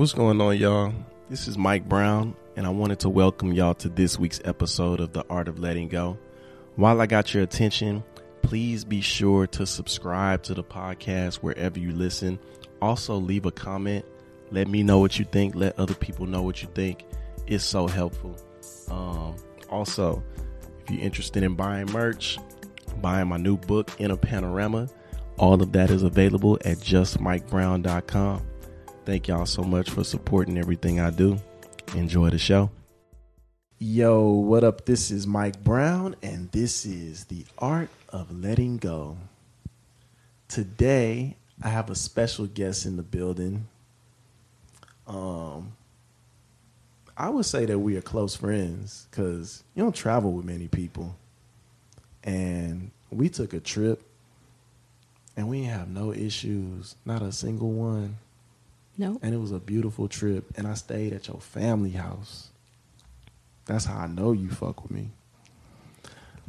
What's going on, y'all? This is Mike Brown, and I wanted to welcome y'all to this week's episode of The Art of Letting Go. While I got your attention, please be sure to subscribe to the podcast wherever you listen. Also, leave a comment. Let me know what you think. Let other people know what you think. It's so helpful. Um, also, if you're interested in buying merch, buying my new book, In a Panorama, all of that is available at justmikebrown.com. Thank y'all so much for supporting everything I do. Enjoy the show. Yo, what up? This is Mike Brown, and this is The Art of Letting Go. Today, I have a special guest in the building. Um, I would say that we are close friends because you don't travel with many people. And we took a trip, and we have no issues, not a single one. No. And it was a beautiful trip. And I stayed at your family house. That's how I know you fuck with me.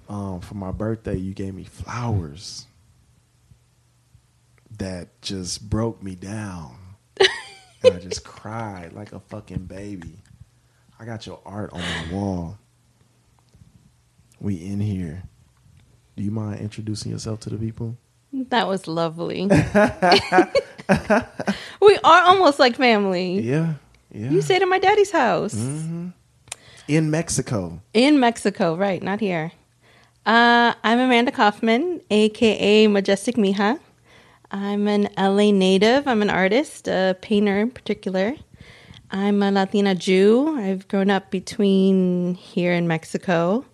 Um, for my birthday, you gave me flowers that just broke me down. and I just cried like a fucking baby. I got your art on my wall. We in here. Do you mind introducing yourself to the people? That was lovely. we are almost like family. Yeah. Yeah. You stayed at my daddy's house hmm In Mexico. in Mexico, right? Not here. Uh, I'm Amanda Kaufman, aka Majestic Mija. I'm an LA native. I'm an artist, a painter in particular. I'm a Latina Jew. I've grown up between here and Mexico.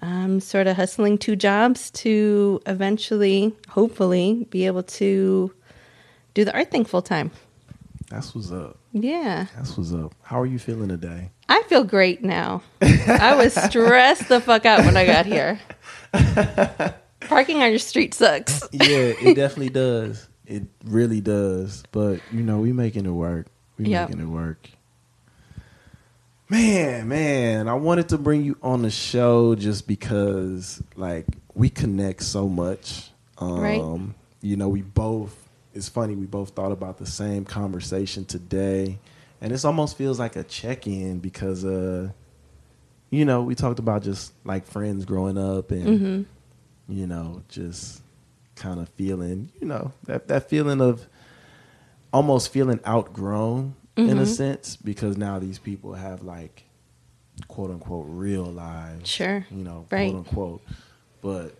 I'm sort of hustling two jobs to eventually, hopefully, be able to do the art thing full time. That's what's up. Yeah. That's what's up. How are you feeling today? I feel great now. I was stressed the fuck out when I got here. Parking on your street sucks. Yeah, it definitely does. It really does. But you know, we making it work. We Yep. making it work. Man, man, I wanted to bring you on the show just because like we connect so much. Um Right. you know, we both it's funny, we both thought about the same conversation today. And this almost feels like a check-in because uh you know, we talked about just like friends growing up and hmm you know, just kind of feeling, you know, that that feeling of almost feeling outgrown in a Mhm. sense because now these people have like quote unquote real lives. Sure. You know, Right. quote unquote. But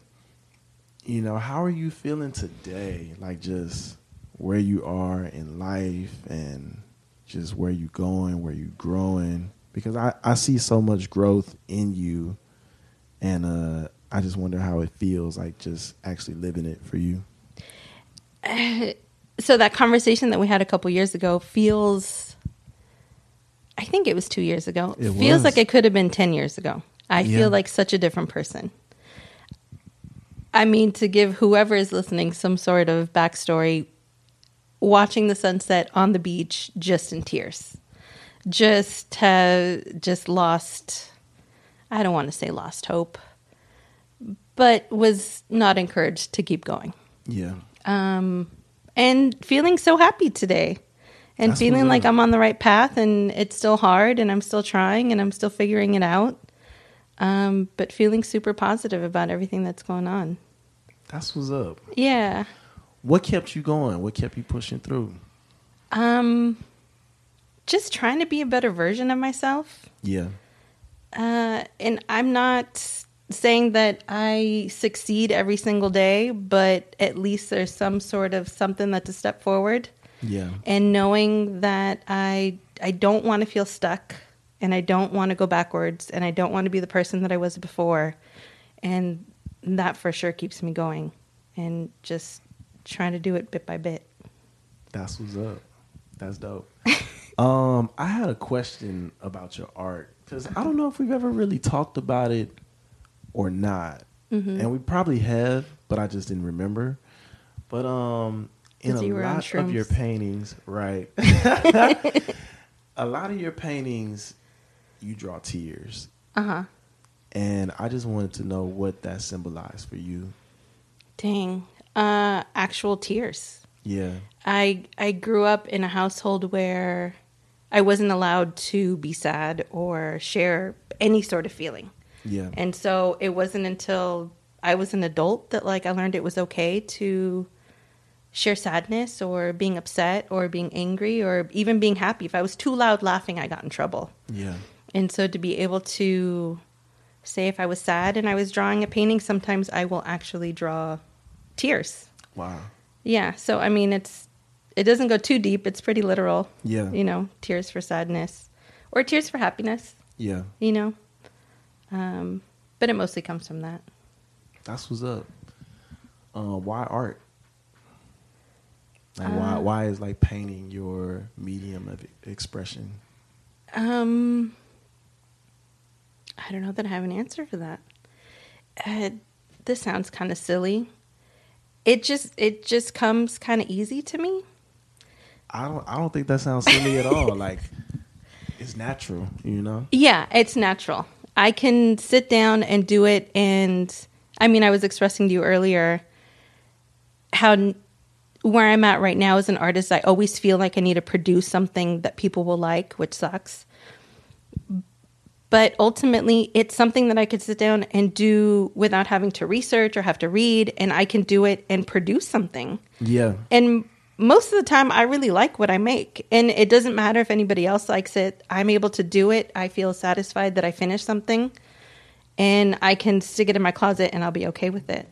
you know, how are you feeling today? Like just where you are in life and just where you going, where you growing because I I see so much growth in you and uh I just wonder how it feels like just actually living it for you. So that conversation that we had a couple years ago feels I think it was 2 years ago. It feels was. like it could have been 10 years ago. I Yeah. feel like such a different person. I mean to give whoever is listening some sort of backstory watching the sunset on the beach just in tears. Just have just lost I don't want to say lost hope, but was not encouraged to keep going. Yeah. Um, and feeling so happy today and That's feeling like. I'm on the right path and it's still hard and I'm still trying and I'm still figuring it out. Um, but feeling super positive about everything that's going on. That's what's up. Yeah. What kept you going? What kept you pushing through? Um, just trying to be a better version of myself. Yeah. Uh, and I'm not saying that I succeed every single day, but at least there's some sort of something that's a step forward. Yeah. And knowing that I I don't want to feel stuck and I don't want to go backwards and I don't want to be the person that I was before. And that for sure keeps me going and just trying to do it bit by bit. That's what's up. That's dope. um, I had a question about your art because I don't know if we've ever really talked about it or not, Mhm. and we probably have, but I just didn't remember. But um, in a you were on lot of your paintings, right? a lot of your paintings, you draw tears, Uh-huh. and I just wanted to know what that symbolized for you. Dang. Uh actual tears. Yeah. I I grew up in a household where I wasn't allowed to be sad or share any sort of feeling. Yeah. And so it wasn't until I was an adult that like I learned it was okay to share sadness or being upset or being angry or even being happy. If I was too loud laughing, I got in trouble. Yeah. And so to be able to say if I was sad and I was drawing a painting, sometimes I will actually draw tears. Wow. Yeah. So I mean it's it doesn't go too deep. It's pretty literal. Yeah. You know, tears for sadness. Or tears for happiness, Yeah. you know. Um but it mostly comes from that. That's what's up. Uh, why art? Like why Uh, why is like painting your medium of expression? Um, I don't know that I have an answer for that. Uh, this sounds kind of silly. It just it just comes kind of easy to me. I don't I don't think that sounds silly at all. Like it's natural, you know? Yeah, it's natural. I can sit down and do it, and I mean, I was expressing to you earlier how where I'm at right now as an artist, I always feel like I need to produce something that people will like, which sucks. But ultimately, it's something that I could sit down and do without having to research or have to read, and I can do it and produce something. Yeah. And most of the time, I really like what I make. And it doesn't matter if anybody else likes it. I'm able to do it. I feel satisfied that I finished something. And I can stick it in my closet and I'll be okay with it.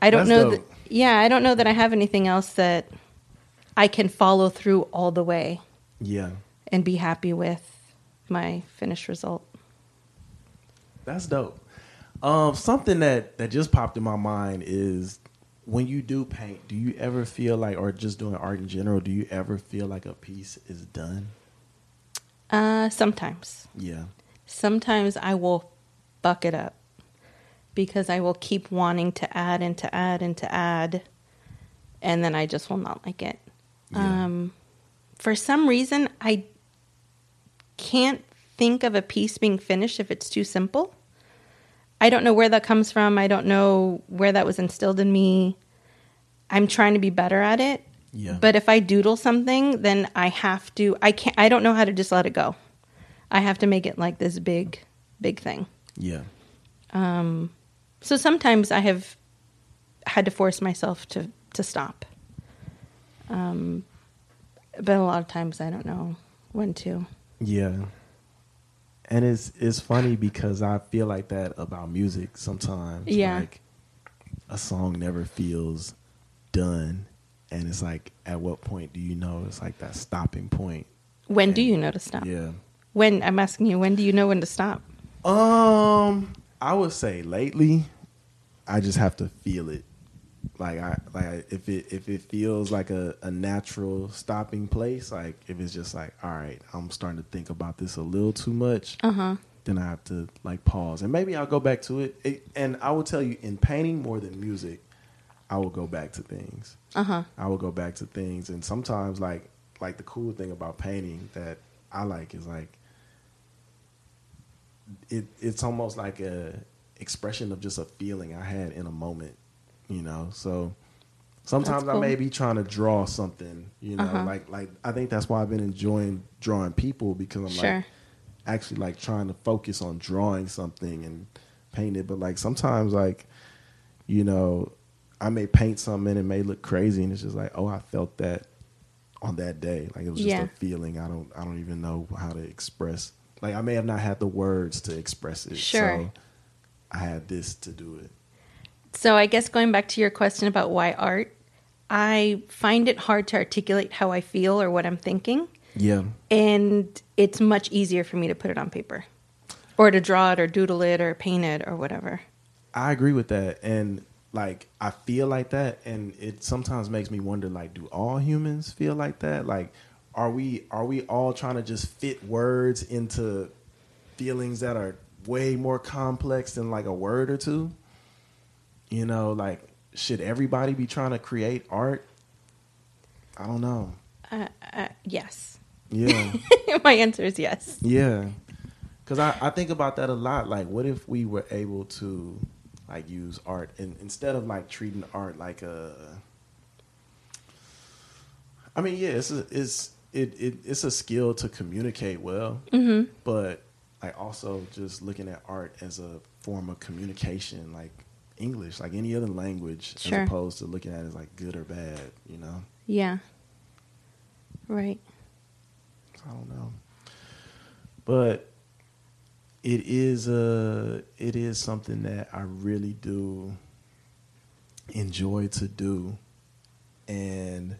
I don't That's know. That, yeah, I don't know that I have anything else that I can follow through all the way Yeah. and be happy with my finished result. That's dope. Um, something that that just popped in my mind is when you do paint, do you ever feel like, or just doing art in general, do you ever feel like a piece is done? Uh, sometimes. Yeah. sometimes I will buck it up because I will keep wanting to add and to add and to add, and then I just will not like it. Yeah. Um, for some reason, I can't think of a piece being finished if it's too simple. I don't know where that comes from. I don't know where that was instilled in me. I'm trying to be better at it. Yeah. But if I doodle something, then I have to I can't I don't know how to just let it go. I have to make it like this big big thing. Yeah. Um so sometimes I have had to force myself to to stop. Um but a lot of times I don't know when to. Yeah. And it's it's funny because I feel like that about music sometimes. Yeah. Like a song never feels done. And it's like at what point do you know it's like that stopping point? When do you know to stop? Yeah. When I'm asking you when do you know when to stop? Um I would say lately I just have to feel it. Like I like if it if it feels like a, a natural stopping place, like if it's just like, all right, I'm starting to think about this a little too much. Uh-huh. then I have to like pause and maybe I'll go back to it. it. And I will tell you, in painting more than music, I will go back to things. Uh-huh. I will go back to things, and sometimes like like the cool thing about painting that I like is like it. It's almost like a expression of just a feeling I had in a moment, you know. So sometimes That's I may be trying to draw something, you know, Uh-huh. like like I think that's why I've been enjoying drawing people because I'm Sure. like actually like trying to focus on drawing something and paint it. But like sometimes like, you know, I may paint something and it may look crazy and it's just like, oh, I felt that on that day. Like it was just Yeah. a feeling. I don't I don't even know how to express. Like I may have not had the words to express it. Sure. So I had this to do it. So I guess going back to your question about why art, I find it hard to articulate how I feel or what I'm thinking, Yeah. and it's much easier for me to put it on paper or to draw it or doodle it or paint it or whatever. I agree with that, and like I feel like that, and it sometimes makes me wonder: like, do all humans feel like that? Like, are we are we all trying to just fit words into feelings that are way more complex than like a word or two? You know, like should everybody be trying to create art? I don't know. Uh, uh, yes. Yeah. My answer is yes. Yeah, because I, I think about that a lot. Like, what if we were able to like use art and instead of like treating art like a, I mean, yeah, it's a, it's it, it it's a skill to communicate well, Mm-hmm. but I also just looking at art as a form of communication, like English, like any other language, Sure. as opposed to looking at it as like good or bad. You know, Yeah. Right. I don't know, but it is a it is something that I really do enjoy to do, and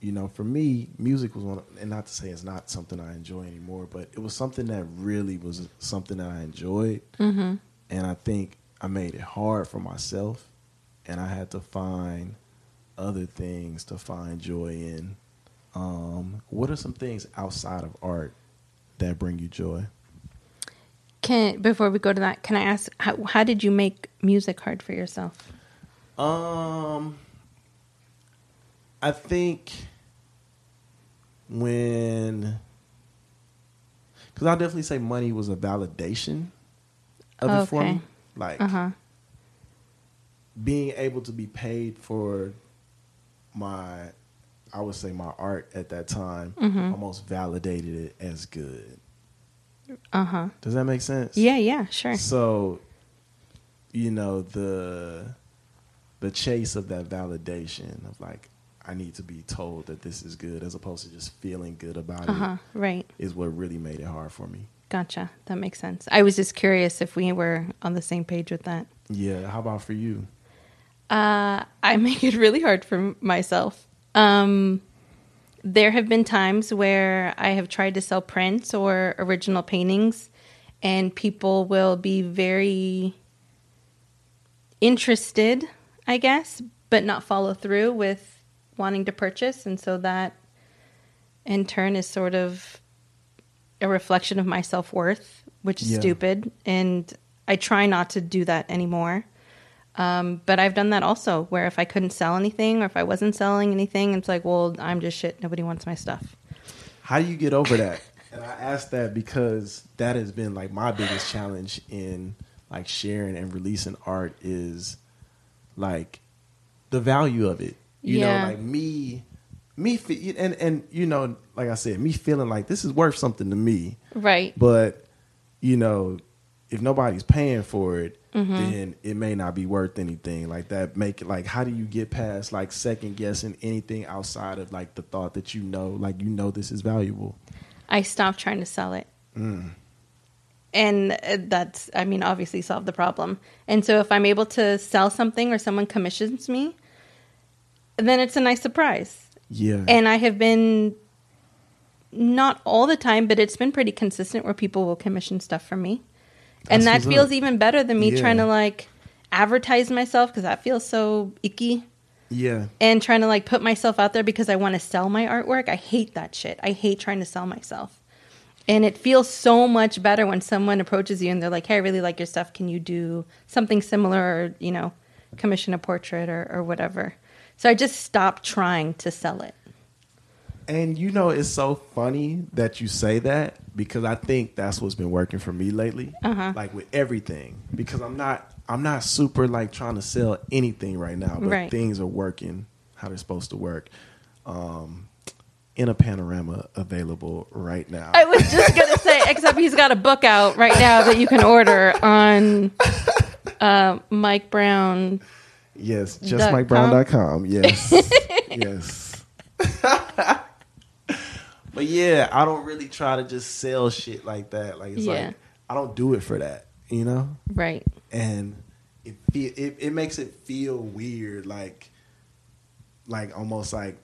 you know, for me, music was one, and not to say it's not something I enjoy anymore, but it was something that really was something that I enjoyed, Mm-hmm. and I think I made it hard for myself, and I had to find other things to find joy in. Um, what are some things outside of art that bring you joy? Can before we go to that, can I ask how, how did you make music hard for yourself? Um, I think when, because I'll definitely say money was a validation of it for me. Like Uh huh. being able to be paid for my, I would say my art at that time, Mhm. almost validated it as good. Uh huh. Does that make sense? Yeah. Yeah. Sure. So, you know the the chase of that validation of like I need to be told that this is good as opposed to just feeling good about it, Uh huh. Right. Is what really made it hard for me. Gotcha. That makes sense. I was just curious if we were on the same page with that. Yeah. How about for you? Uh, I make it really hard for myself. Um, there have been times where I have tried to sell prints or original paintings, and people will be very interested, I guess, but not follow through with wanting to purchase. And so that in turn is sort of a reflection of my self worth, which is Yeah. stupid. And I try not to do that anymore. Um, but I've done that also, where if I couldn't sell anything or if I wasn't selling anything, it's like, well, I'm just shit. Nobody wants my stuff. How do you get over that? and I ask that because that has been like my biggest challenge in like sharing and releasing art is like the value of it. You Yeah. know, like me, me, fe- and and you know, like I said, me feeling like this is worth something to me. Right. But you know, if nobody's paying for it, then it may not be worth anything. Like that, make it like how do you get past like second guessing anything outside of like the thought that you know, like you know, this is valuable. I stopped trying to sell it. Mm. And uh, that's, I mean, obviously solved the problem. And so if I'm able to sell something or someone commissions me, then it's a nice surprise. Yeah, And I have been not all the time, but it's been pretty consistent where people will commission stuff from me. and That's that feels up. even better than me Yeah. trying to like advertise myself because that feels so icky. yeah, and trying to like put myself out there because I want to sell my artwork. I hate that shit. I hate trying to sell myself. And it feels so much better when someone approaches you and they're like, "Hey, I really like your stuff. Can you do something similar or, you know, commission a portrait or or whatever?" So I just stopped trying to sell it. And you know, it's so funny that you say that because I think that's what's been working for me lately. Uh-huh. Like with everything, because I'm not, I'm not super like trying to sell anything right now, but Right. things are working how they're supposed to work. Um, in a panorama available right now. I was just going to say except he's got a book out right now that you can order on uh, Mike Brown. Yes, Dot justmikebrown.com. Yes, yes. but yeah, I don't really try to just sell shit like that. Like it's Yeah. like I don't do it for that, you know. Right. and it feel it, it makes it feel weird like like almost like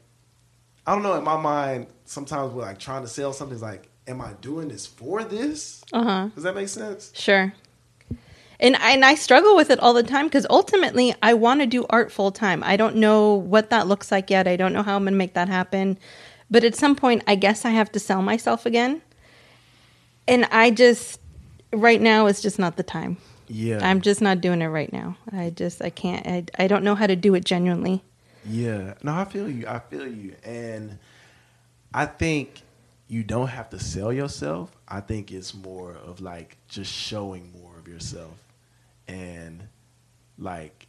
I don't know in my mind sometimes we're like trying to sell something it's like am I doing this for this Uh-huh. does that make sense Sure. And I, and I struggle with it all the time because ultimately I want to do art full time. I don't know what that looks like yet. I don't know how I'm going to make that happen. But at some point, I guess I have to sell myself again. And I just, right now, is just not the time. yeah I'm just not doing it right now. I just, I can't, I, I don't know how to do it genuinely. yeah no I feel you I feel you and I think you don't have to sell yourself I think it's more of like just showing more of yourself and like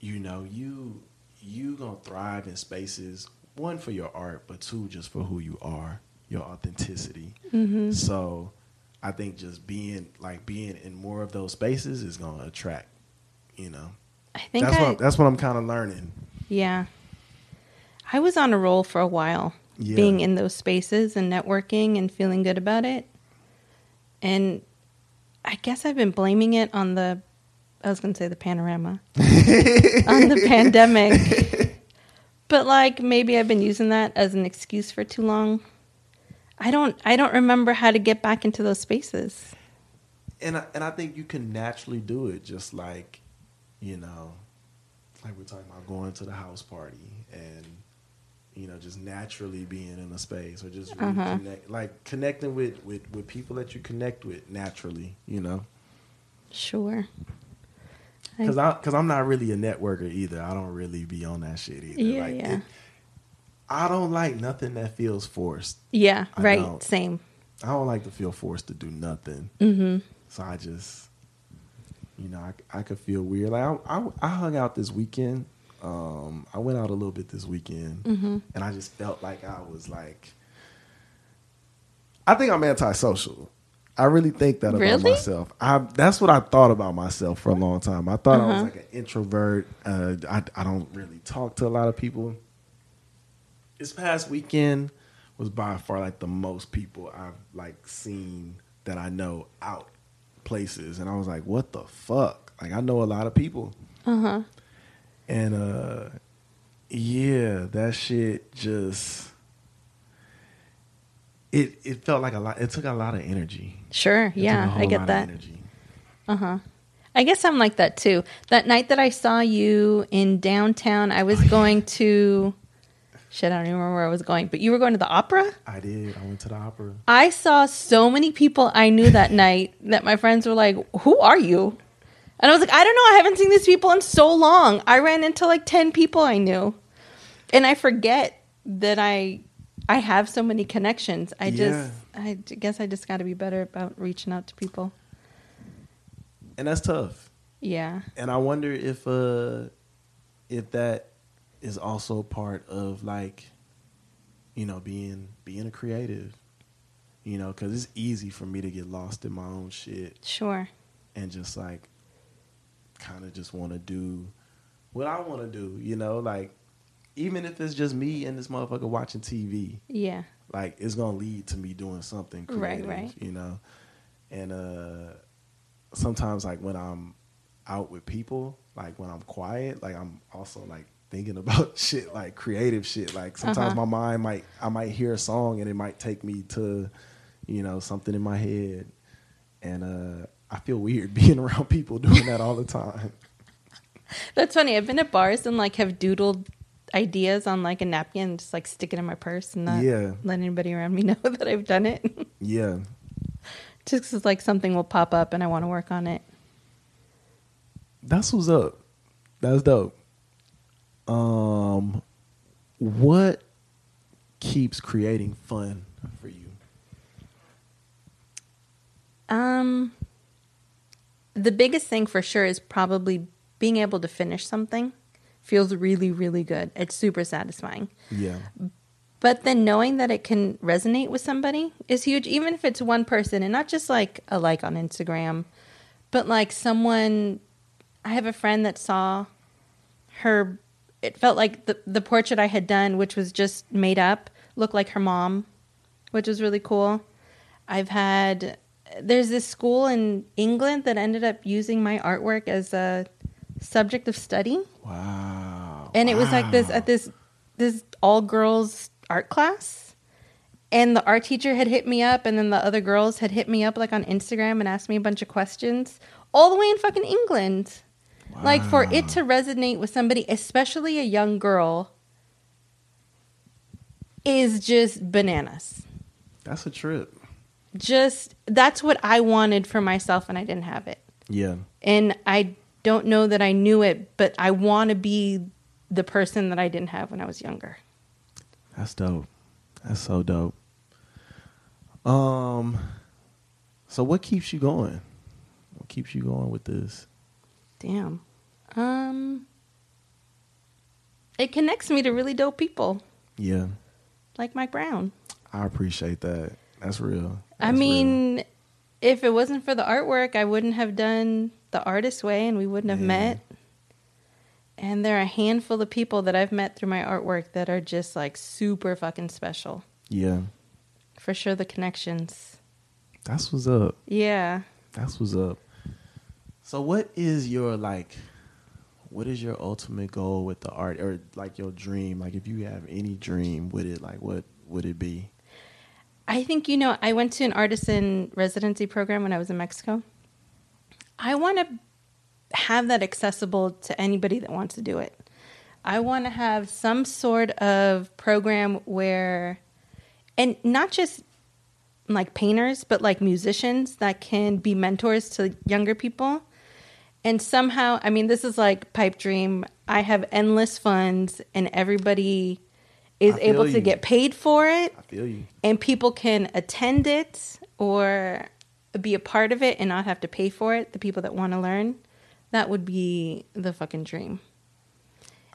you know you you gonna thrive in spaces one for your art, but two just for who you are, your authenticity. Mm-hmm. So I think just being like being in more of those spaces is gonna attract. You know, I think that's I, what that's what I'm kind of learning. yeah. I was on a roll for a while, Yeah. being in those spaces and networking and feeling good about it. And I guess I've been blaming it on the I was going to say the panorama. on the pandemic. But like maybe I've been using that as an excuse for too long. I don't I don't remember how to get back into those spaces. and I, and I think you can naturally do it, just like you know, like we're talking about going to the house party and you know just naturally being in a space or just really Uh-huh. connect, like connecting with, with with people that you connect with naturally, you know. Sure. Because I because I'm not really a networker either. I don't really be on that shit either. Yeah, like, yeah. It, I don't like nothing that feels forced. Yeah, I right. don't. Same. I don't like to feel forced to do nothing. Mhm. So I just, you know, I, I could feel weird. Like I, I, I hung out this weekend. Um, I went out a little bit this weekend, Mhm. and I just felt like I was like, I think I'm antisocial. I really think that about Really? myself. I that's what I thought about myself for a long time. I thought I was Uh-huh. like an introvert. Uh, I I don't really talk to a lot of people. This past weekend was by far like the most people I've like seen that I know out places, and I was like, what the fuck? Like I know a lot of people, Uh-huh. And uh, yeah, that shit just. It, it felt like a lot. It took a lot of energy. Sure. It Yeah, I get that. energy. Uh huh. I guess I'm like that too. That night that I saw you in downtown, I was Oh, yeah. going to. Shit, I don't even remember where I was going, but you were going to the opera? I did. I went to the opera. I saw so many people I knew that night that my friends were like, Who are you? And I was like, I don't know. I haven't seen these people in so long. I ran into like 10 people I knew. And I forget that I I have so many connections. I just I guess I just got to be better about reaching out to people. and that's tough. Yeah. And I wonder if uh if that is also part of like you know being being a creative. You know, cuz it's easy for me to get lost in my own shit Sure. and just like kind of just want to do what I want to do, you know, like even if it's just me and this motherfucker watching TV, Yeah. like it's gonna lead to me doing something Right, creative, right. you know. And uh sometimes like when I'm out with people, like when I'm quiet, like I'm also like thinking about shit like creative shit. Like sometimes Uh-huh. my mind might I might hear a song and it might take me to, you know, something in my head. And uh I feel weird being around people doing that all the time. That's funny. I've been at bars and like have doodled ideas on like a napkin and just like stick it in my purse and not Yeah. let anybody around me know that I've done it. Yeah. just 'cause, like something will pop up and I want to work on it. That's what's up. That's dope. Um, what keeps creating fun for you? Um, the biggest thing for sure is probably being able to finish something. Feels really, really good. It's super satisfying. Yeah, But then knowing that it can resonate with somebody is huge, even if it's one person and not just like a like on Instagram, but like someone. I have a friend that saw her. It felt like the the portrait I had done, which was just made up, looked like her mom, which was really cool. I've had there's this school in England that ended up using my artwork as a subject of study. Wow. and it was like this at this this all girls art class. And the art teacher had hit me up and then the other girls had hit me up like on instagram and asked me a bunch of questions all the way in fucking england. Like for it to resonate with somebody especially a young girl is just bananas. That's a trip. Just that's what i wanted for myself and i didn't have it Yeah, and I don't know that I knew it, but I want to be the person that I didn't have when I was younger. that's dope. That's so dope. Um, so what keeps you going? What keeps you going with this? Damn. Um it connects me to really dope people. Yeah. like Mike Brown. I appreciate that. That's real. I That's mean, if it wasn't for the artwork, I wouldn't have done the artist way and we wouldn't have Yeah. met. And there are a handful of people that I've met through my artwork that are just like super fucking special. yeah. For sure, the connections. That's what's up. Yeah. That's what's up. So what is your like what is your ultimate goal with the art or like your dream? Like if you have any dream with it, like what would it be? I think, you know, I went to an artisan residency program when I was in Mexico. I want to have that accessible to anybody that wants to do it. I want to have some sort of program where, and not just like painters, but like musicians that can be mentors to younger people. And somehow, I mean, this is like pipe dream. I have endless funds, and everybody is able you. to get paid for it I feel you. and people can attend it or be a part of it and not have to pay for it the people that want to learn that would be the fucking dream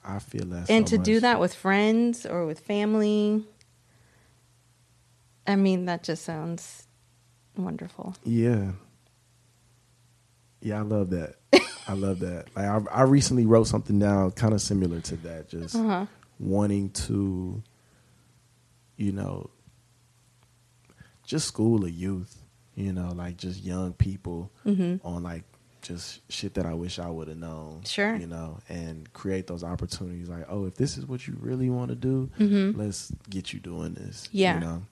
I feel that. and so to do that with friends or with family i mean that just sounds wonderful Yeah. Yeah, I love that. I love that. Like I, I recently wrote something down kind of similar to that. Just uh-huh wanting to, you know, just school a youth, you know, like just young people Mhm. on like just shit that I wish I would have known. Sure. You know, and create those opportunities like, oh, if this is what you really want to do, Mhm. let's get you doing this. Yeah. You know?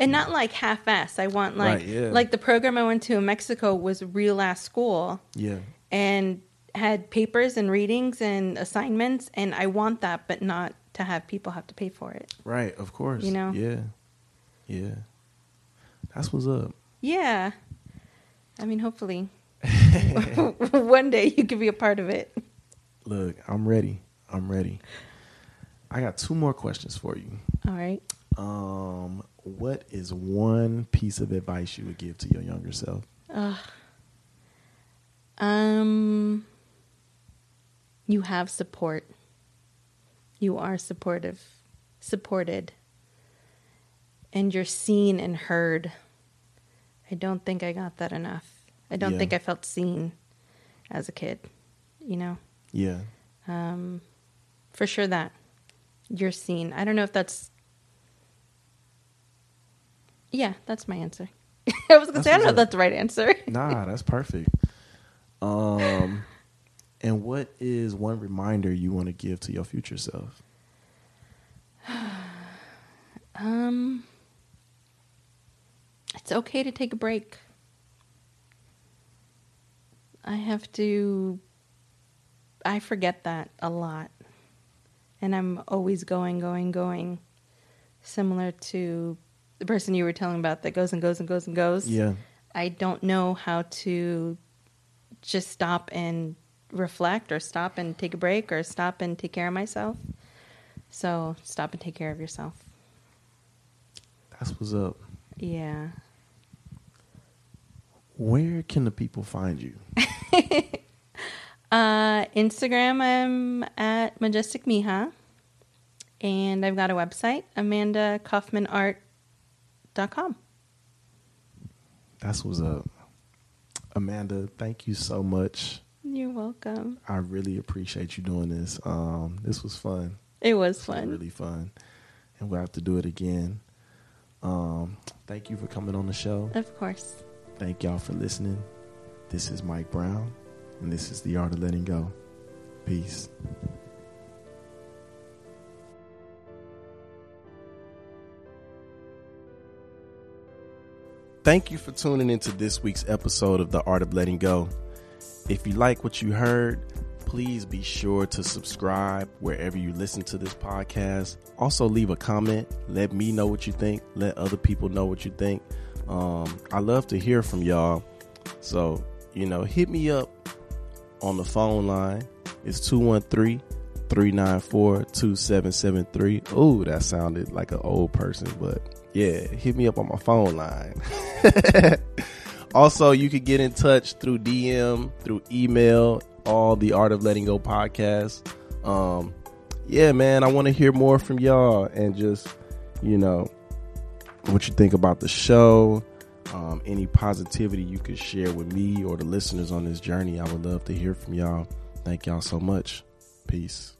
and not like half-assed i want like Right, yeah. like the program i went to in mexico was real ass school Yeah. and had papers and readings and assignments and i want that but not to have people have to pay for it Right, of course. You know? Yeah. Yeah. That's what's up. Yeah. I mean, hopefully one day you could be a part of it. Look, I'm ready. I'm ready. I got two more questions for you. All right. Um, what is one piece of advice you would give to your younger self? Um, you have support. You are supportive, supported, and you're seen and heard. I don't think I got that enough. I don't Yeah. think I felt seen as a kid, you know? Yeah. Um, for sure that you're seen. I don't know if that's. Yeah, that's my answer. I was gonna That's say I don't know if that's the right answer. Nah, that's perfect. Um, and what is one reminder you want to give to your future self? Um, it's okay to take a break. I have to. I forget that a lot, and I'm always going, going, going. Similar to the person you were telling about that goes and goes and goes and goes. Yeah. I don't know how to just stop and reflect or stop and take a break or stop and take care of myself. So stop and take care of yourself. That's what's up. Yeah. Where can the people find you? Uh, Instagram, I'm at Majestic Mija. And I've got a website, amandakaufmanart.com. That's what's up. Amanda, thank you so much. You're welcome. I really appreciate you doing this. Um, this was fun. It was This was fun. really fun. And we'll have to do it again. Um, thank you for coming on the show. Of course. Thank y'all for listening. This is Mike Brown, and this is The Art of Letting Go. Peace. Thank you for tuning into this week's episode of The Art of Letting Go. If you like what you heard, please be sure to subscribe wherever you listen to this podcast. Also, leave a comment. Let me know what you think. Let other people know what you think. Um, I love to hear from y'all. So, you know, hit me up on the phone line. It's 213 394 2773. Ooh, that sounded like an old person, but yeah, hit me up on my phone line. also, you could get in touch through DM, through email, all the Art of Letting Go podcast. Um, yeah, man, I want to hear more from y'all and just, you know, what you think about the show. Um, any positivity you could share with me or the listeners on this journey. I would love to hear from y'all. Thank y'all so much. Peace.